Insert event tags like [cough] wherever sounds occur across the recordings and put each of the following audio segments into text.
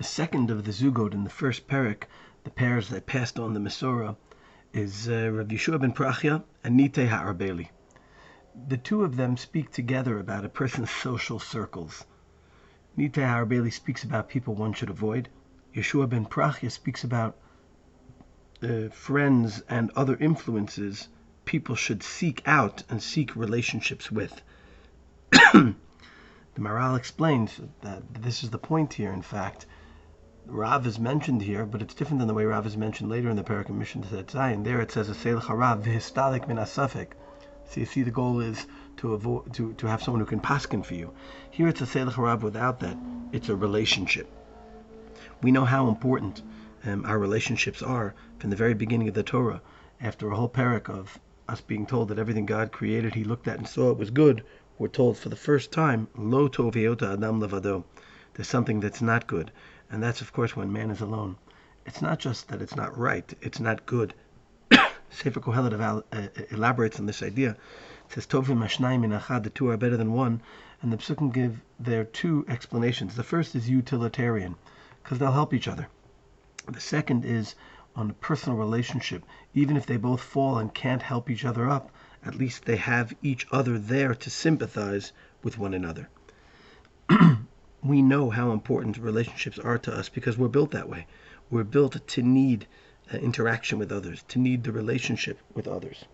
The second of the Zugot in the first parak, the pairs that passed on the Masorah, is uh, Rav Yeshua ben Prachya and Nittai Ha'arbeli. The two of them speak together about a person's [laughs] social circles. Nittai Ha'arbeli speaks about people one should avoid. Yeshua ben Prachya speaks about uh, friends and other influences people should seek out and seek relationships with. [clears throat] the Maharal explains that this is the point here, in fact. Rav is mentioned here, but it's different than the way Rav is mentioned later in the Parak Mission to Zion. There it says, "Aselech harav v'histalik min asafik." So you see, the goal is to avoid to, to have someone who can paskin for you. Here it's a selech harav without that. It's a relationship. We know how important um, our relationships are from the very beginning of the Torah. After a whole parak of us being told that everything God created, He looked at and saw it was good, we're told for the first time, "Lo tov adam levado." There's something that's not good, and that's of course when man is alone. It's not just that it's not right; it's not good. [coughs] Sefer Kohelet uh, elaborates on this idea. It says Tovim Mashnayim in Achad, the two are better than one, and the Psukim give their two explanations. The first is utilitarian, because they'll help each other. The second is on a personal relationship. Even if they both fall and can't help each other up, at least they have each other there to sympathize with one another. We know how important relationships are to us because we're built that way. We're built to need uh, interaction with others, to need the relationship with others.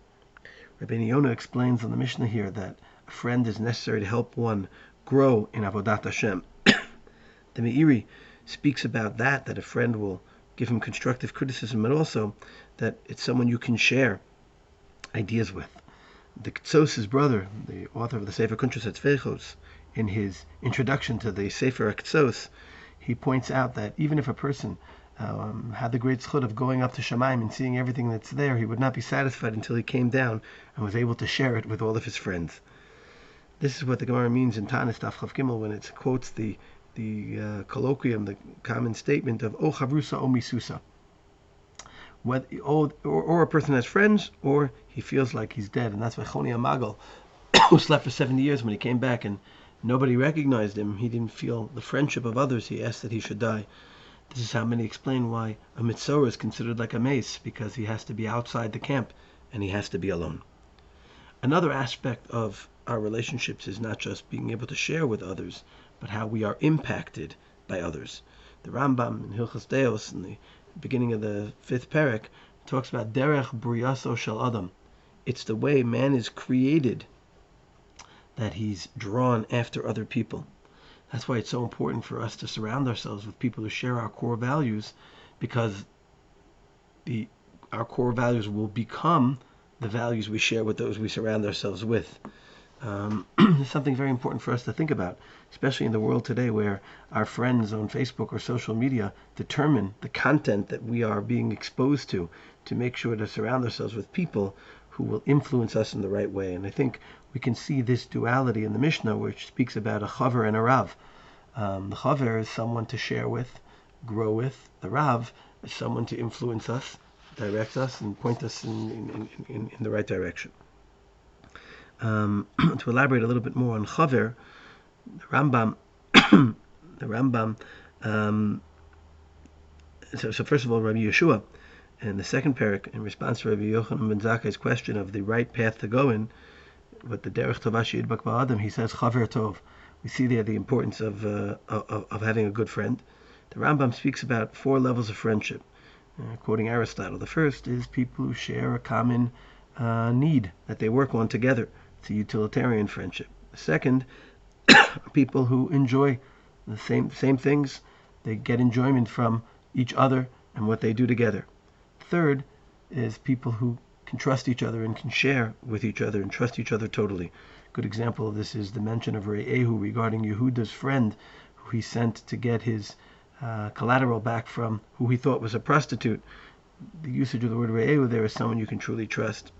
Rabbi Yonah explains on the Mishnah here that a friend is necessary to help one grow in Avodat Hashem. [coughs] the Meiri speaks about that, that a friend will give him constructive criticism, but also that it's someone you can share ideas with. The Ktsos' brother, the author of the Sefer Kuntres Etzvechos, in his introduction to the Sefer Ktsos, he points out that even if a person um, had the great schut of going up to Shemaim and seeing everything that's there, he would not be satisfied until he came down and was able to share it with all of his friends. This is what the Gemara means in Tanis Daf Gimel when it quotes the the uh, colloquium, the common statement of O Chavrusa O Misusa. Whether, or, or, a person has friends, or he feels like he's dead, and that's why Choni Amagal, [coughs] who slept for 70 years, when he came back and nobody recognized him, he didn't feel the friendship of others. He asked that he should die. This is how many explain why a metzora is considered like a meis, because he has to be outside the camp and he has to be alone. Another aspect of our relationships is not just being able to share with others, but how we are impacted by others. The Rambam in Hilchas Deos, in the beginning of the fifth parak, talks about derech briyaso shel adam. It's the way man is created that he's drawn after other people. That's why it's so important for us to surround ourselves with people who share our core values, because the our core values will become the values we share with those we surround ourselves with um, [clears throat] is something very important for us to think about, especially in the world today where our friends on Facebook or social media determine the content that we are being exposed to, to make sure to surround ourselves with people who will influence us in the right way. And I think we can see this duality in the Mishnah, which speaks about a chaver and a rav. Um, the chaver is someone to share with, grow with. The rav is someone to influence us, direct us, and point us in, in, in, in the right direction. Um, [clears throat] to elaborate a little bit more on Chaver, the Rambam, [coughs] the Rambam. Um, so, so, first of all, Rabbi Yeshua, and the second parak, in response to Rabbi Yochanan ben Zakkai's question of the right path to go in, with the Derech Tovashi Yidbak Adam, he says Chaver Tov. We see there the importance of, uh, of, of having a good friend. The Rambam speaks about four levels of friendship. Uh, quoting Aristotle, the first is people who share a common uh, need that they work on together. It's a utilitarian friendship. Second, [coughs] people who enjoy the same same things. They get enjoyment from each other and what they do together. Third is people who can trust each other and can share with each other and trust each other totally. Good example of this is the mention of Re'ehu regarding Yehuda's friend who he sent to get his uh, collateral back from who he thought was a prostitute. The usage of the word Re'ehu there is someone you can truly trust.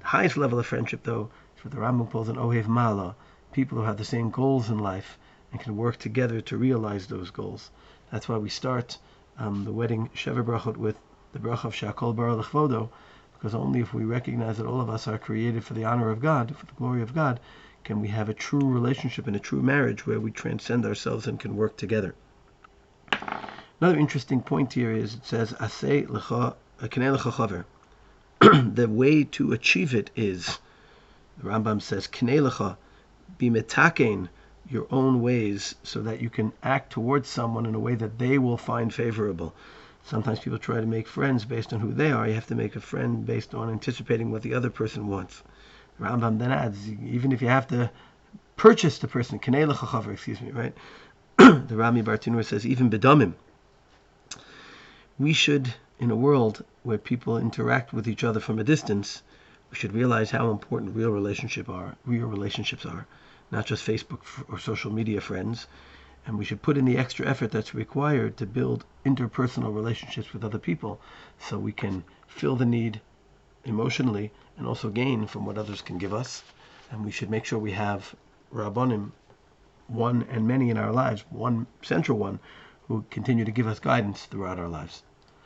The highest level of friendship, though, is what the Rambam calls an Ohev Mala, people who have the same goals in life and can work together to realize those goals. That's why we start um, the wedding Sheva Brachot with the bracha of Shakol Bar Lechvodo, because only if we recognize that all of us are created for the honor of God, for the glory of God, can we have a true relationship and a true marriage where we transcend ourselves and can work together. Another interesting point here is it says eh, chaver. [clears throat] The way to achieve it is the Rambam says kanei lecha be metakein your own ways so that you can act towards someone in a way that they will find favorable. Sometimes people try to make friends based on who they are. You have to make a friend based on anticipating what the other person wants. Rambam then adds, even if you have to purchase the person, excuse me, right? [clears throat] the Rami Bartenura says, even bedamim. We should, in a world where people interact with each other from a distance, we should realize how important real relationship are, real relationships are not just Facebook or social media friends. And we should put in the extra effort that's required to build interpersonal relationships with other people so we can fill the need emotionally and also gain from what others can give us. And we should make sure we have Rabbonim, one and many in our lives, one central one, who continue to give us guidance throughout our lives.